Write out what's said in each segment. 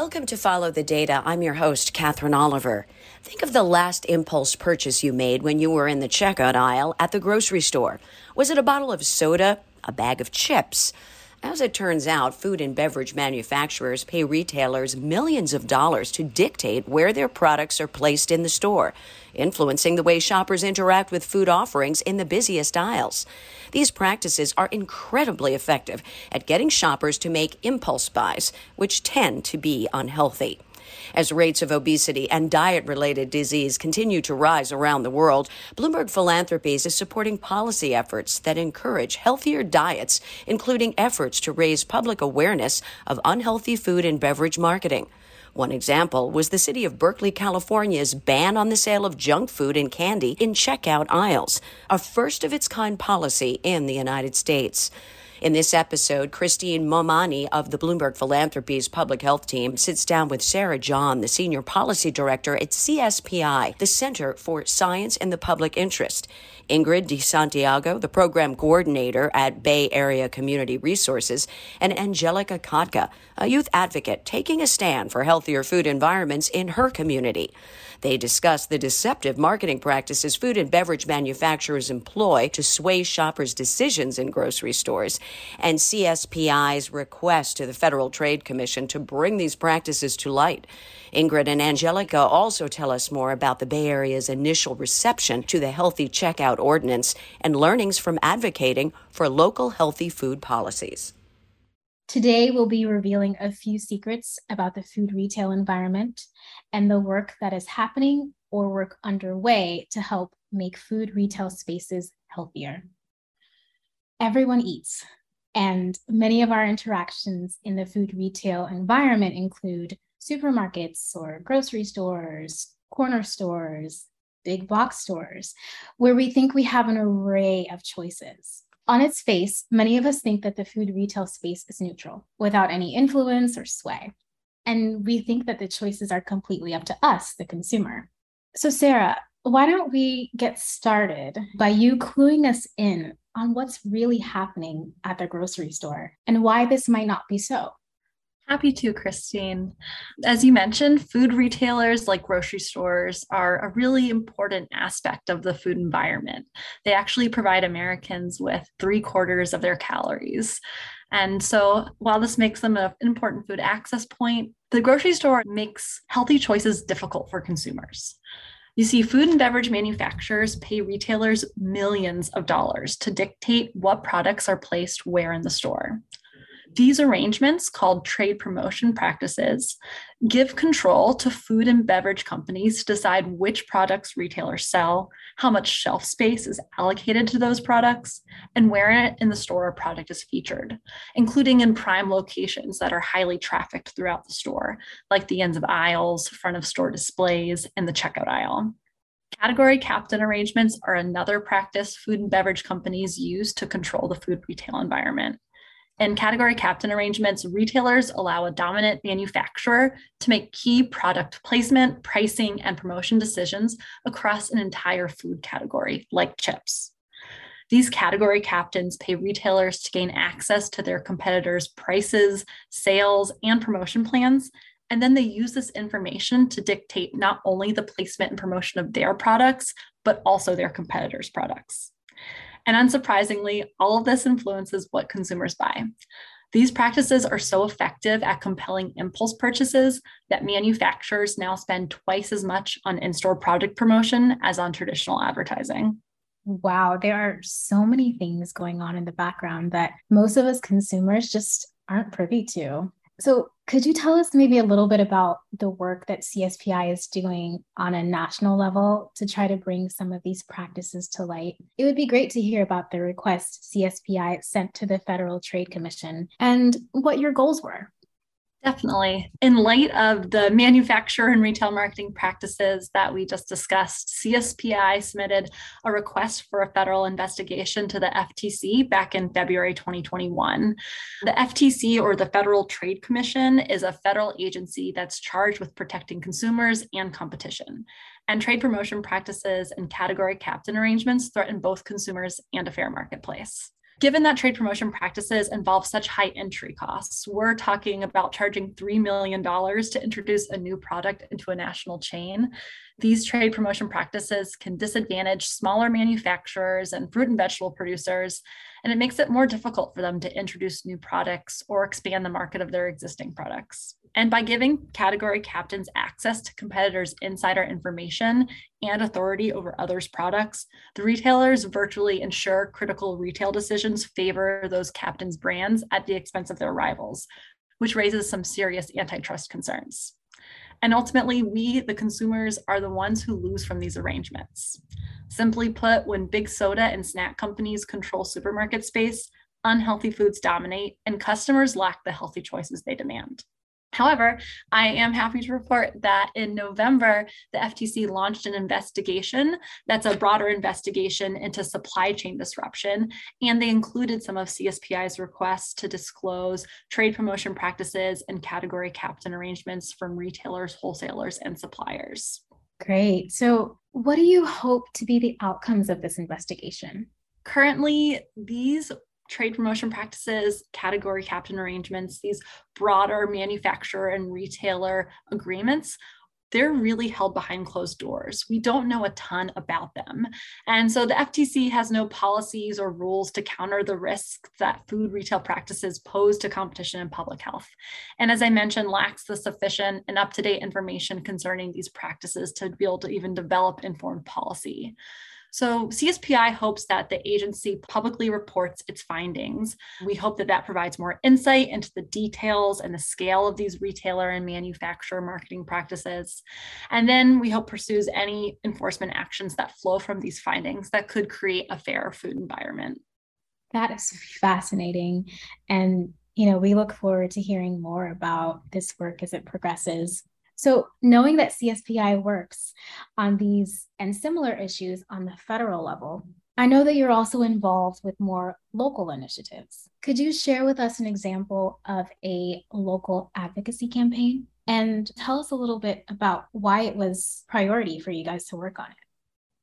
Welcome to Follow the Data. I'm your host, Katherine Oliver. Think of the last impulse purchase you made when you were in the checkout aisle at the grocery store. Was it a bottle of soda? A bag of chips? As it turns out, food and beverage manufacturers pay retailers millions of dollars to dictate where their products are placed in the store, influencing the way shoppers interact with food offerings in the busiest aisles. These practices are incredibly effective at getting shoppers to make impulse buys, which tend to be unhealthy. As rates of obesity and diet related disease continue to rise around the world, Bloomberg Philanthropies is supporting policy efforts that encourage healthier diets, including efforts to raise public awareness of unhealthy food and beverage marketing. One example was the city of Berkeley, California's ban on the sale of junk food and candy in checkout aisles, a first of its kind policy in the United States. In this episode, Christine Momani of the Bloomberg Philanthropies Public Health Team sits down with Sarah John, the Senior Policy Director at CSPI, the Center for Science in the Public Interest. Ingrid DeSantiago, the Program Coordinator at Bay Area Community Resources, and Angelica Kotka, a youth advocate taking a stand for healthier food environments in her community. They discuss the deceptive marketing practices food and beverage manufacturers employ to sway shoppers' decisions in grocery stores and CSPI's request to the Federal Trade Commission to bring these practices to light. Ingrid and Angelica also tell us more about the Bay Area's initial reception to the Healthy Checkout Ordinance and learnings from advocating for local healthy food policies. Today, we'll be revealing a few secrets about the food retail environment and the work that is happening or work underway to help make food retail spaces healthier. Everyone eats, and many of our interactions in the food retail environment include supermarkets or grocery stores, corner stores, big box stores, where we think we have an array of choices. On its face, many of us think that the food retail space is neutral, without any influence or sway. And we think that the choices are completely up to us, the consumer. So, Sarah, why don't we get started by you cluing us in on what's really happening at the grocery store and why this might not be so? Happy to, Christine. As you mentioned, food retailers like grocery stores are a really important aspect of the food environment. They actually provide Americans with three quarters of their calories. And so, while this makes them an important food access point, the grocery store makes healthy choices difficult for consumers. You see, food and beverage manufacturers pay retailers millions of dollars to dictate what products are placed where in the store. These arrangements, called trade promotion practices, give control to food and beverage companies to decide which products retailers sell, how much shelf space is allocated to those products, and where in the store a product is featured, including in prime locations that are highly trafficked throughout the store, like the ends of aisles, front of store displays, and the checkout aisle. Category captain arrangements are another practice food and beverage companies use to control the food retail environment. In category captain arrangements, retailers allow a dominant manufacturer to make key product placement, pricing, and promotion decisions across an entire food category, like chips. These category captains pay retailers to gain access to their competitors' prices, sales, and promotion plans. And then they use this information to dictate not only the placement and promotion of their products, but also their competitors' products. And unsurprisingly, all of this influences what consumers buy. These practices are so effective at compelling impulse purchases that manufacturers now spend twice as much on in store product promotion as on traditional advertising. Wow, there are so many things going on in the background that most of us consumers just aren't privy to. So, could you tell us maybe a little bit about the work that CSPI is doing on a national level to try to bring some of these practices to light? It would be great to hear about the request CSPI sent to the Federal Trade Commission and what your goals were. Definitely. In light of the manufacturer and retail marketing practices that we just discussed, CSPI submitted a request for a federal investigation to the FTC back in February 2021. The FTC, or the Federal Trade Commission, is a federal agency that's charged with protecting consumers and competition. And trade promotion practices and category captain arrangements threaten both consumers and a fair marketplace. Given that trade promotion practices involve such high entry costs, we're talking about charging $3 million to introduce a new product into a national chain. These trade promotion practices can disadvantage smaller manufacturers and fruit and vegetable producers, and it makes it more difficult for them to introduce new products or expand the market of their existing products. And by giving category captains access to competitors' insider information and authority over others' products, the retailers virtually ensure critical retail decisions favor those captains' brands at the expense of their rivals, which raises some serious antitrust concerns. And ultimately, we, the consumers, are the ones who lose from these arrangements. Simply put, when big soda and snack companies control supermarket space, unhealthy foods dominate, and customers lack the healthy choices they demand. However, I am happy to report that in November, the FTC launched an investigation that's a broader investigation into supply chain disruption. And they included some of CSPI's requests to disclose trade promotion practices and category captain arrangements from retailers, wholesalers, and suppliers. Great. So, what do you hope to be the outcomes of this investigation? Currently, these trade promotion practices, category captain arrangements, these broader manufacturer and retailer agreements, they're really held behind closed doors. We don't know a ton about them. And so the FTC has no policies or rules to counter the risks that food retail practices pose to competition and public health. And as I mentioned, lacks the sufficient and up to date information concerning these practices to be able to even develop informed policy. So CSPI hopes that the agency publicly reports its findings. We hope that that provides more insight into the details and the scale of these retailer and manufacturer marketing practices. And then we hope pursues any enforcement actions that flow from these findings that could create a fair food environment. That is fascinating. And you know, we look forward to hearing more about this work as it progresses. So, knowing that CSPI works on these and similar issues on the federal level, I know that you're also involved with more local initiatives. Could you share with us an example of a local advocacy campaign and tell us a little bit about why it was priority for you guys to work on it?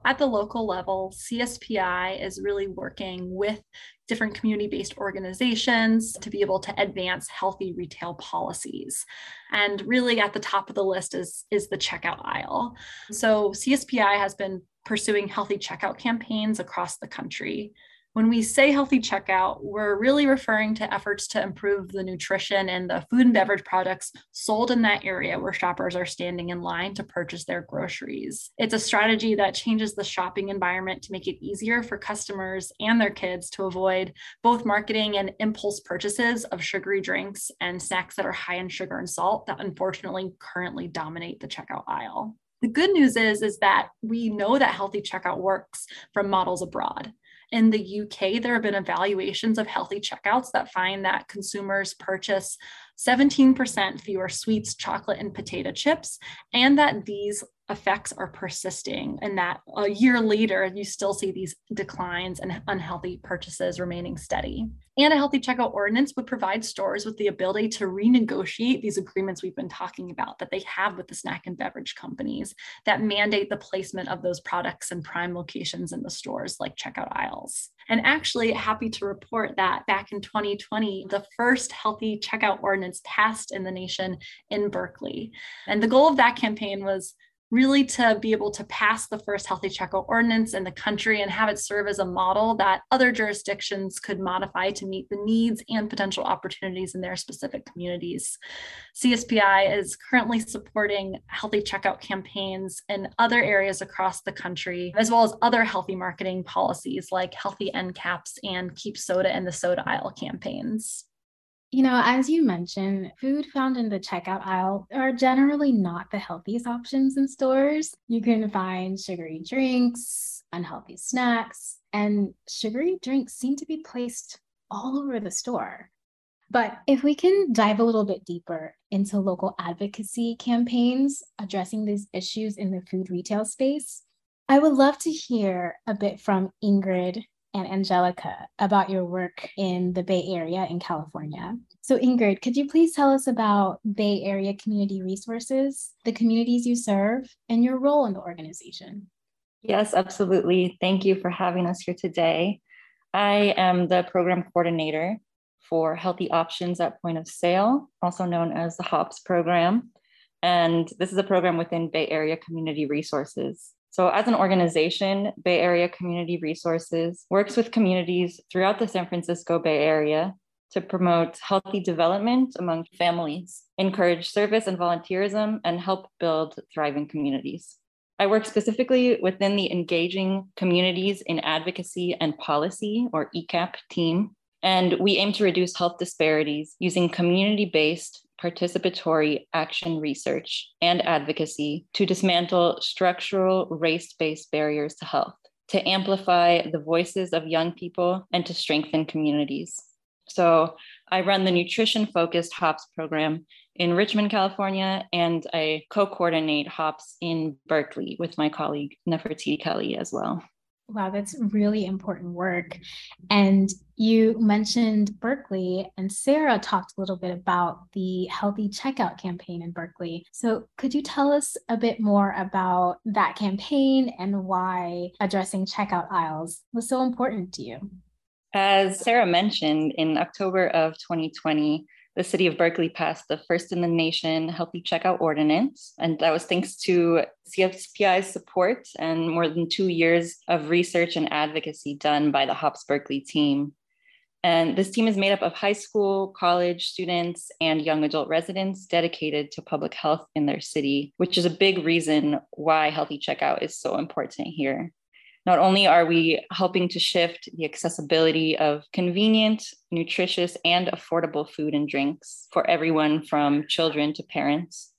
At the local level, CSPI is really working with different community based organizations to be able to advance healthy retail policies. And really at the top of the list is, is the checkout aisle. So CSPI has been pursuing healthy checkout campaigns across the country. When we say healthy checkout, we're really referring to efforts to improve the nutrition and the food and beverage products sold in that area where shoppers are standing in line to purchase their groceries. It's a strategy that changes the shopping environment to make it easier for customers and their kids to avoid both marketing and impulse purchases of sugary drinks and snacks that are high in sugar and salt that unfortunately currently dominate the checkout aisle. The good news is, is that we know that healthy checkout works from models abroad. In the UK, there have been evaluations of healthy checkouts that find that consumers purchase 17% fewer sweets, chocolate, and potato chips, and that these effects are persisting and that a year later you still see these declines and unhealthy purchases remaining steady. And a healthy checkout ordinance would provide stores with the ability to renegotiate these agreements we've been talking about that they have with the snack and beverage companies that mandate the placement of those products in prime locations in the stores like checkout aisles. And actually, happy to report that back in 2020, the first healthy checkout ordinance passed in the nation in Berkeley. And the goal of that campaign was really to be able to pass the first healthy checkout ordinance in the country and have it serve as a model that other jurisdictions could modify to meet the needs and potential opportunities in their specific communities. CSPI is currently supporting healthy checkout campaigns in other areas across the country, as well as other healthy marketing policies like healthy end caps and keep soda in the soda aisle campaigns. You know, as you mentioned, food found in the checkout aisle are generally not the healthiest options in stores. You can find sugary drinks, unhealthy snacks, and sugary drinks seem to be placed all over the store. But if we can dive a little bit deeper into local advocacy campaigns addressing these issues in the food retail space, I would love to hear a bit from Ingrid and Angelica about your work in the Bay Area in California. So, Ingrid, could you please tell us about Bay Area Community Resources, the communities you serve, and your role in the organization? Yes, absolutely. Thank you for having us here today. I am the program coordinator for Healthy Options at Point of Sale, also known as the HOPS program. And this is a program within Bay Area Community Resources. So, as an organization, Bay Area Community Resources works with communities throughout the San Francisco Bay Area to promote healthy development among families, encourage service and volunteerism, and help build thriving communities. I work specifically within the Engaging Communities in Advocacy and Policy, or ECAP team, and we aim to reduce health disparities using community based participatory action research and advocacy to dismantle structural race based barriers to health, to amplify the voices of young people, and to strengthen communities. So, I run the nutrition focused HOPS program in Richmond, California, and I co coordinate HOPS in Berkeley with my colleague Nefertiti Kelly as well. Wow, that's really important work. And you mentioned Berkeley, and Sarah talked a little bit about the Healthy Checkout campaign in Berkeley. So, could you tell us a bit more about that campaign and why addressing checkout aisles was so important to you? As Sarah mentioned, in October of 2020, the city of Berkeley passed the first in the nation healthy checkout ordinance. And that was thanks to CSPI's support and more than two years of research and advocacy done by the HOPS Berkeley team. And this team is made up of high school, college students, and young adult residents dedicated to public health in their city, which is a big reason why Healthy Checkout is so important here. Not only are we helping to shift the accessibility of convenient, nutritious, and affordable food and drinks for everyone from children to parents,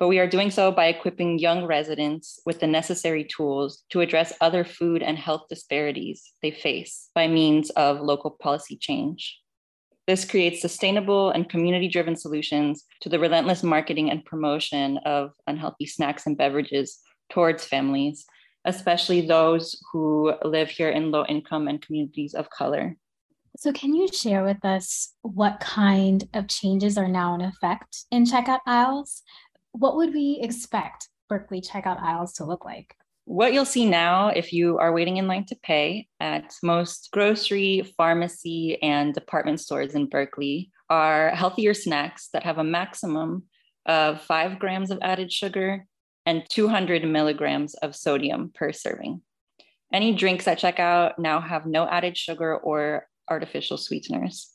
but we are doing so by equipping young residents with the necessary tools to address other food and health disparities they face by means of local policy change. This creates sustainable and community driven solutions to the relentless marketing and promotion of unhealthy snacks and beverages towards families especially those who live here in low income and communities of color. So, can you share with us what kind of changes are now in effect in checkout aisles? What would we expect Berkeley checkout aisles to look like? What you'll see now, if you are waiting in line to pay at most grocery, pharmacy, and department stores in Berkeley, are healthier snacks that have a maximum of five grams of added sugar and 200 milligrams of sodium per serving. Any drinks at checkout now have no added sugar or artificial sweeteners.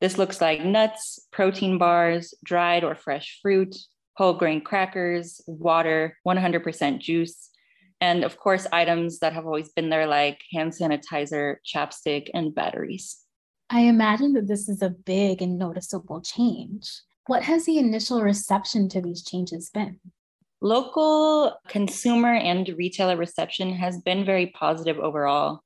This looks like nuts, protein bars, dried or fresh fruit, whole grain crackers, water, 100% juice, and of course, items that have always been there like hand sanitizer, chapstick, and batteries. I imagine that this is a big and noticeable change. What has the initial reception to these changes been? Local consumer and retailer reception has been very positive overall.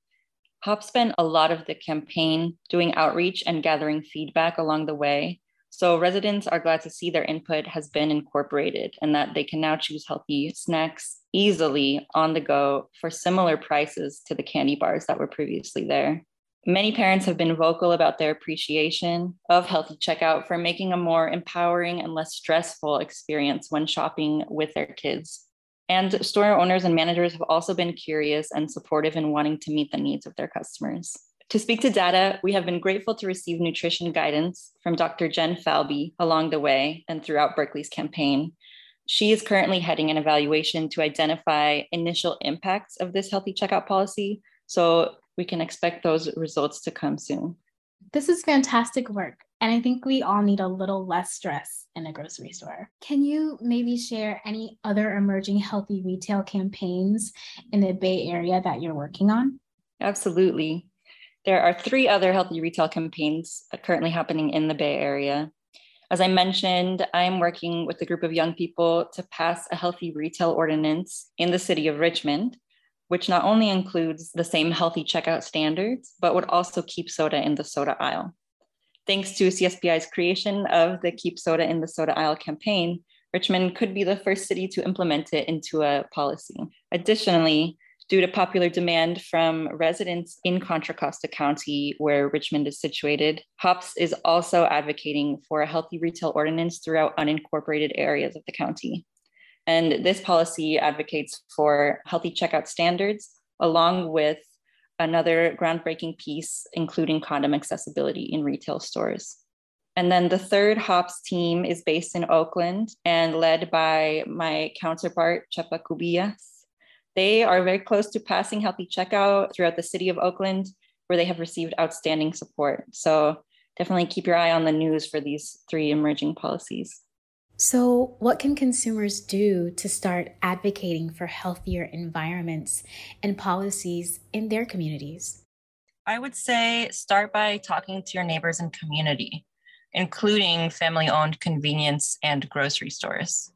HOPS spent a lot of the campaign doing outreach and gathering feedback along the way. So residents are glad to see their input has been incorporated and that they can now choose healthy snacks easily on the go for similar prices to the candy bars that were previously there. Many parents have been vocal about their appreciation of Healthy Checkout for making a more empowering and less stressful experience when shopping with their kids. And store owners and managers have also been curious and supportive in wanting to meet the needs of their customers. To speak to data, we have been grateful to receive nutrition guidance from Dr. Jen Falbe along the way and throughout Berkeley's campaign. She is currently heading an evaluation to identify initial impacts of this healthy checkout policy. So we can expect those results to come soon. This is fantastic work. And I think we all need a little less stress in a grocery store. Can you maybe share any other emerging healthy retail campaigns in the Bay Area that you're working on? Absolutely. There are three other healthy retail campaigns currently happening in the Bay Area. As I mentioned, I'm working with a group of young people to pass a healthy retail ordinance in the city of Richmond which not only includes the same healthy checkout standards, but would also keep soda in the soda aisle. Thanks to CSPI's creation of the Keep Soda in the Soda Aisle campaign, Richmond could be the first city to implement it into a policy. Additionally, due to popular demand from residents in Contra Costa County, where Richmond is situated, HOPS is also advocating for a healthy retail ordinance throughout unincorporated areas of the county. And this policy advocates for healthy checkout standards along with another groundbreaking piece, including condom accessibility in retail stores. And then the third HOPS team is based in Oakland and led by my counterpart, Chepa Cubillas. They are very close to passing healthy checkout throughout the city of Oakland, where they have received outstanding support. So definitely keep your eye on the news for these three emerging policies. So, what can consumers do to start advocating for healthier environments and policies in their communities? I would say start by talking to your neighbors and community, including family owned convenience and grocery stores.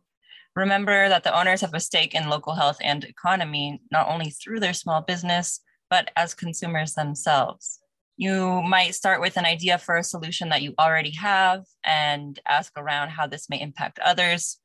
Remember that the owners have a stake in local health and economy, not only through their small business, but as consumers themselves. You might start with an idea for a solution that you already have and ask around how this may impact others.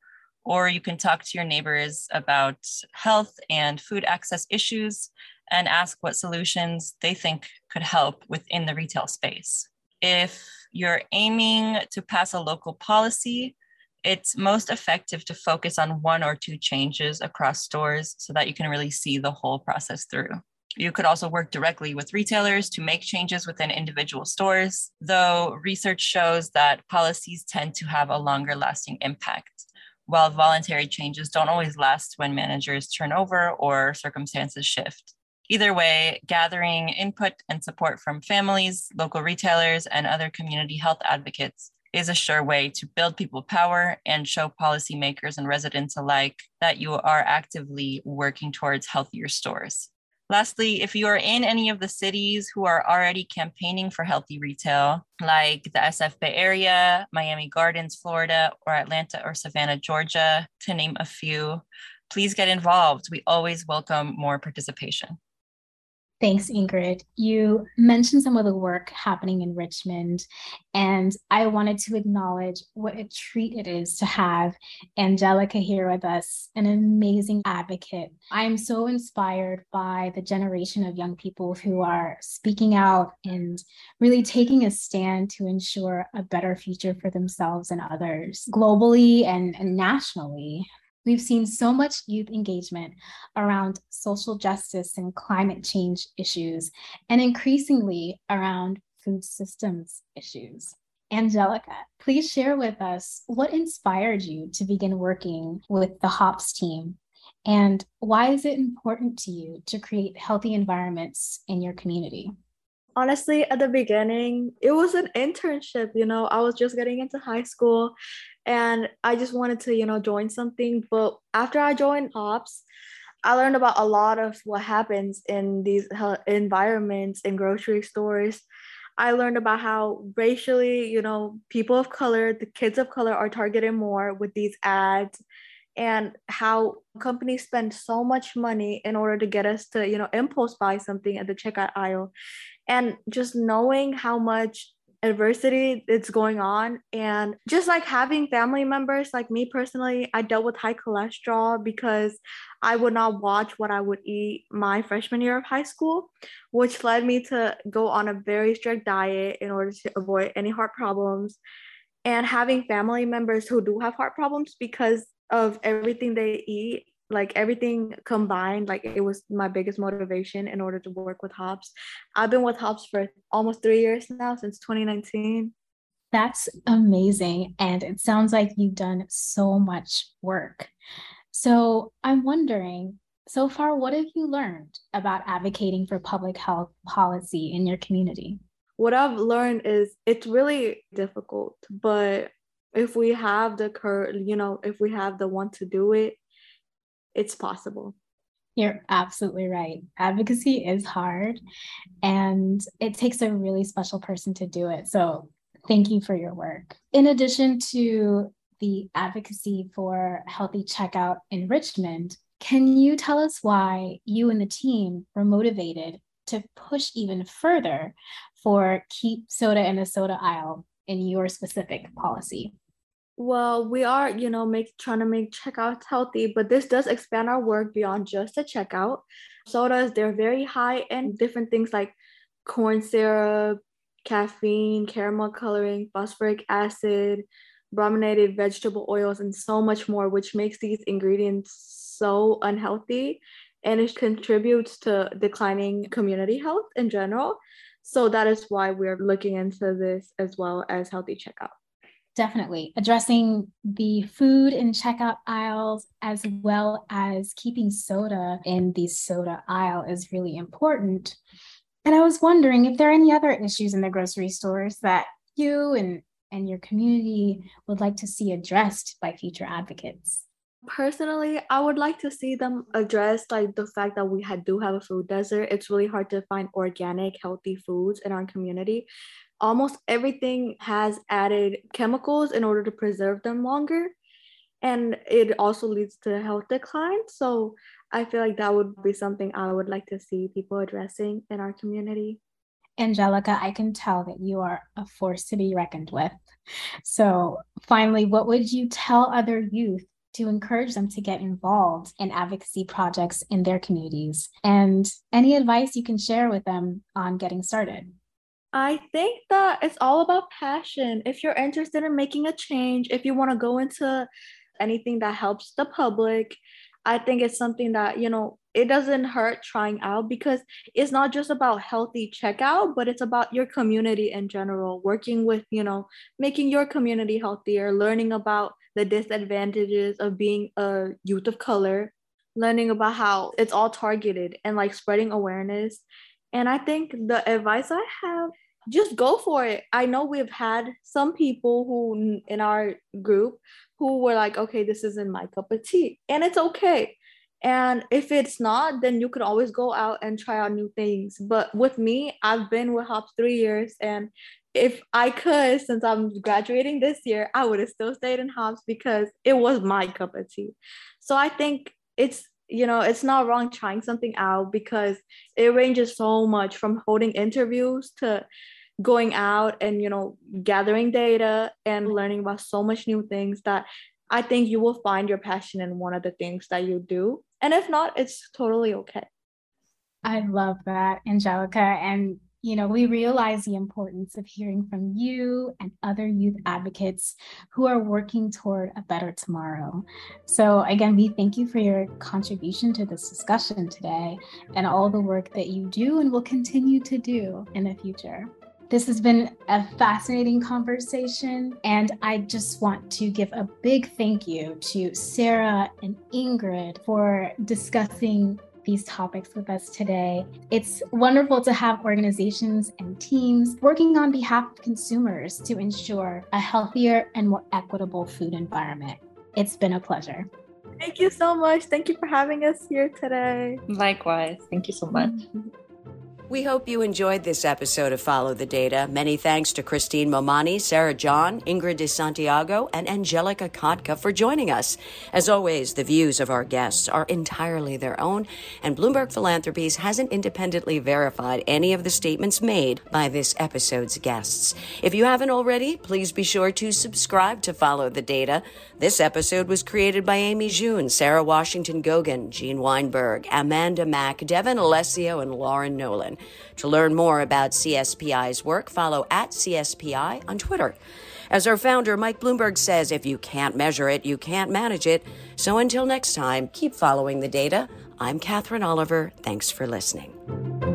Or you can talk to your neighbors about health and food access issues and ask what solutions they think could help within the retail space. If you're aiming to pass a local policy, it's most effective to focus on one or two changes across stores so that you can really see the whole process through. You could also work directly with retailers to make changes within individual stores, though research shows that policies tend to have a longer lasting impact, while voluntary changes don't always last when managers turn over or circumstances shift. Either way, gathering input and support from families, local retailers, and other community health advocates is a sure way to build people power and show policymakers and residents alike that you are actively working towards healthier stores. Lastly, if you are in any of the cities who are already campaigning for healthy retail, like the SF Bay Area, Miami Gardens, Florida, or Atlanta or Savannah, Georgia, to name a few, please get involved. We always welcome more participation. Thanks, Ingrid. You mentioned some of the work happening in Richmond, and I wanted to acknowledge what a treat it is to have Angelica here with us, an amazing advocate. I am so inspired by the generation of young people who are speaking out and really taking a stand to ensure a better future for themselves and others globally and, and nationally. We've seen so much youth engagement around social justice and climate change issues, and increasingly around food systems issues. Angelica, please share with us what inspired you to begin working with the HOPS team and why is it important to you to create healthy environments in your community? Honestly, at the beginning, it was an internship. You know, I was just getting into high school and I just wanted to, you know, join something. But after I joined HOPS, I learned about a lot of what happens in these environments in grocery stores. I learned about how racially, you know, people of color, the kids of color are targeted more with these ads and how companies spend so much money in order to get us to, you know, impulse buy something at the checkout aisle. And just knowing how much adversity that's going on and just like having family members like me personally i dealt with high cholesterol because i would not watch what i would eat my freshman year of high school which led me to go on a very strict diet in order to avoid any heart problems. And having family members who do have heart problems because of everything they eat like everything combined like it was my biggest motivation in order to work with HOPS i've been with HOPS for almost three years now since 2019 that's amazing and it sounds like you've done so much work. So i'm wondering so far what have you learned about advocating for public health policy in your community? What i've learned is it's really difficult but if we have the cur you know if we have the want to do it it's possible. You're absolutely right. Advocacy is hard and it takes a really special person to do it. So, thank you for your work. In addition to the advocacy for healthy checkout in Richmond, can you tell us why you and the team were motivated to push even further for keep soda in the soda aisle in your specific policy? Well, we are, you know, make trying to make checkouts healthy, but this does expand our work beyond just a checkout. Sodas, they're very high in different things like corn syrup, caffeine, caramel coloring, phosphoric acid, brominated vegetable oils, and so much more, which makes these ingredients so unhealthy and it contributes to declining community health in general. So that is why we're looking into this as well as healthy checkout. Definitely. Addressing the food in checkout aisles as well as keeping soda in the soda aisle is really important. And I was wondering if there are any other issues in the grocery stores that you and, and your community would like to see addressed by future advocates. Personally, I would like to see them address like the fact that we had, do have a food desert. It's really hard to find organic, healthy foods in our community almost everything has added chemicals in order to preserve them longer. And it also leads to health decline. So I feel like that would be something I would like to see people addressing in our community. Angelica, I can tell that you are a force to be reckoned with. So, finally, what would you tell other youth to encourage them to get involved in advocacy projects in their communities? And any advice you can share with them on getting started? I think that it's all about passion. If you're interested in making a change, if you want to go into anything that helps the public, I think it's something that, you know, it doesn't hurt trying out because it's not just about healthy checkout, but it's about your community in general, working with, you know, making your community healthier, learning about the disadvantages of being a youth of color, learning about how it's all targeted and like spreading awareness. And I think the advice I have just go for it. I know we've had some people who in our group who were like, okay, this isn't my cup of tea. And it's okay. And if it's not, then you could always go out and try out new things. But with me, I've been with HOPS three years. And if I could, since I'm graduating this year, I would have still stayed in HOPS because it was my cup of tea. So I think it's you know it's not wrong trying something out because it ranges so much from holding interviews to going out and you know gathering data and mm-hmm. learning about so much new things that i think you will find your passion in one of the things that you do. And if not it's totally okay. I love that angelica. And you know, we realize the importance of hearing from you and other youth advocates who are working toward a better tomorrow. So, again, we thank you for your contribution to this discussion today and all the work that you do and will continue to do in the future. This has been a fascinating conversation, and I just want to give a big thank you to Sarah and Ingrid for discussing these topics with us today. It's wonderful to have organizations and teams working on behalf of consumers to ensure a healthier and more equitable food environment. It's been a pleasure. Thank you so much. Thank you for having us here today. Likewise. Thank you so much. We hope you enjoyed this episode of Follow the Data. Many thanks to Christine Momani, Sarah John, Ingrid De Santiago, and Angelica Kotka for joining us. As always, the views of our guests are entirely their own, and Bloomberg Philanthropies hasn't independently verified any of the statements made by this episode's guests. If you haven't already, please be sure to subscribe to Follow the Data. This episode was created by Amy June, Sarah Washington Gogan, Gene Weinberg, Amanda Mack, Devin Alessio, and Lauren Nolan. To learn more about CSPI's work, follow at CSPI on Twitter. As our founder, Mike Bloomberg, says, if you can't measure it, you can't manage it. So until next time, keep following the data. I'm Katherine Oliver. Thanks for listening.